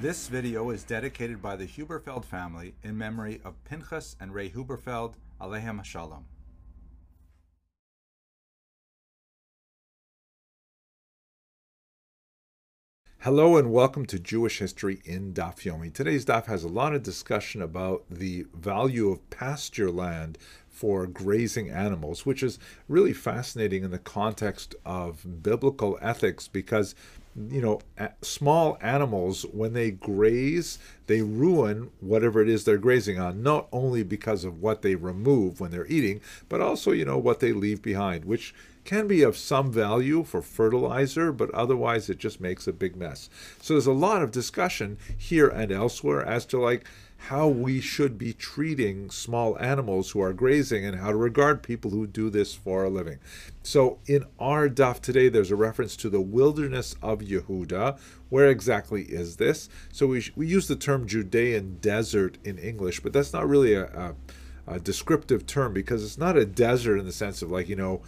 This video is dedicated by the Huberfeld family in memory of Pinchas and Ray Huberfeld, Alehem Shalom. Hello and welcome to Jewish History in Daf Yomi. Today's Daf has a lot of discussion about the value of pasture land for grazing animals, which is really fascinating in the context of biblical ethics because you know, small animals, when they graze, they ruin whatever it is they're grazing on, not only because of what they remove when they're eating, but also, you know, what they leave behind, which can be of some value for fertilizer, but otherwise it just makes a big mess. So there's a lot of discussion here and elsewhere as to like, how we should be treating small animals who are grazing and how to regard people who do this for a living. So in our daf today, there's a reference to the wilderness of Yehuda. Where exactly is this? So we, we use the term Judean desert in English, but that's not really a, a, a descriptive term because it's not a desert in the sense of like, you know,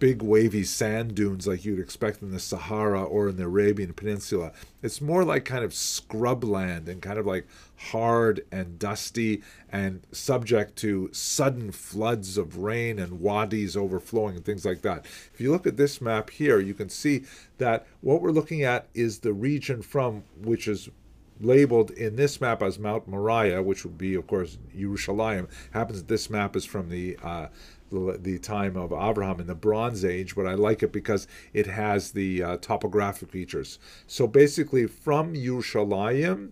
big wavy sand dunes like you'd expect in the Sahara or in the Arabian Peninsula. It's more like kind of scrubland and kind of like hard and dusty and subject to sudden floods of rain and wadis overflowing and things like that. If you look at this map here, you can see that what we're looking at is the region from which is labeled in this map as Mount Moriah, which would be, of course, Yerushalayim. Happens this map is from the uh, the, the time of Abraham in the Bronze Age, but I like it because it has the uh, topographic features. So basically, from Yerushalayim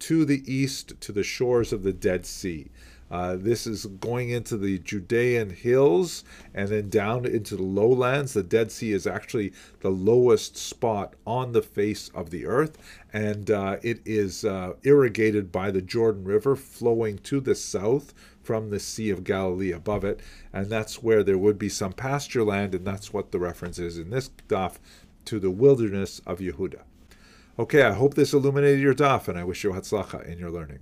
to the east to the shores of the Dead Sea. Uh, this is going into the Judean hills and then down into the lowlands. The Dead Sea is actually the lowest spot on the face of the earth, and uh, it is uh, irrigated by the Jordan River flowing to the south from the Sea of Galilee above it, and that's where there would be some pasture land, and that's what the reference is in this daf to the wilderness of Yehuda. Okay, I hope this illuminated your daf, and I wish you hatzlacha in your learning.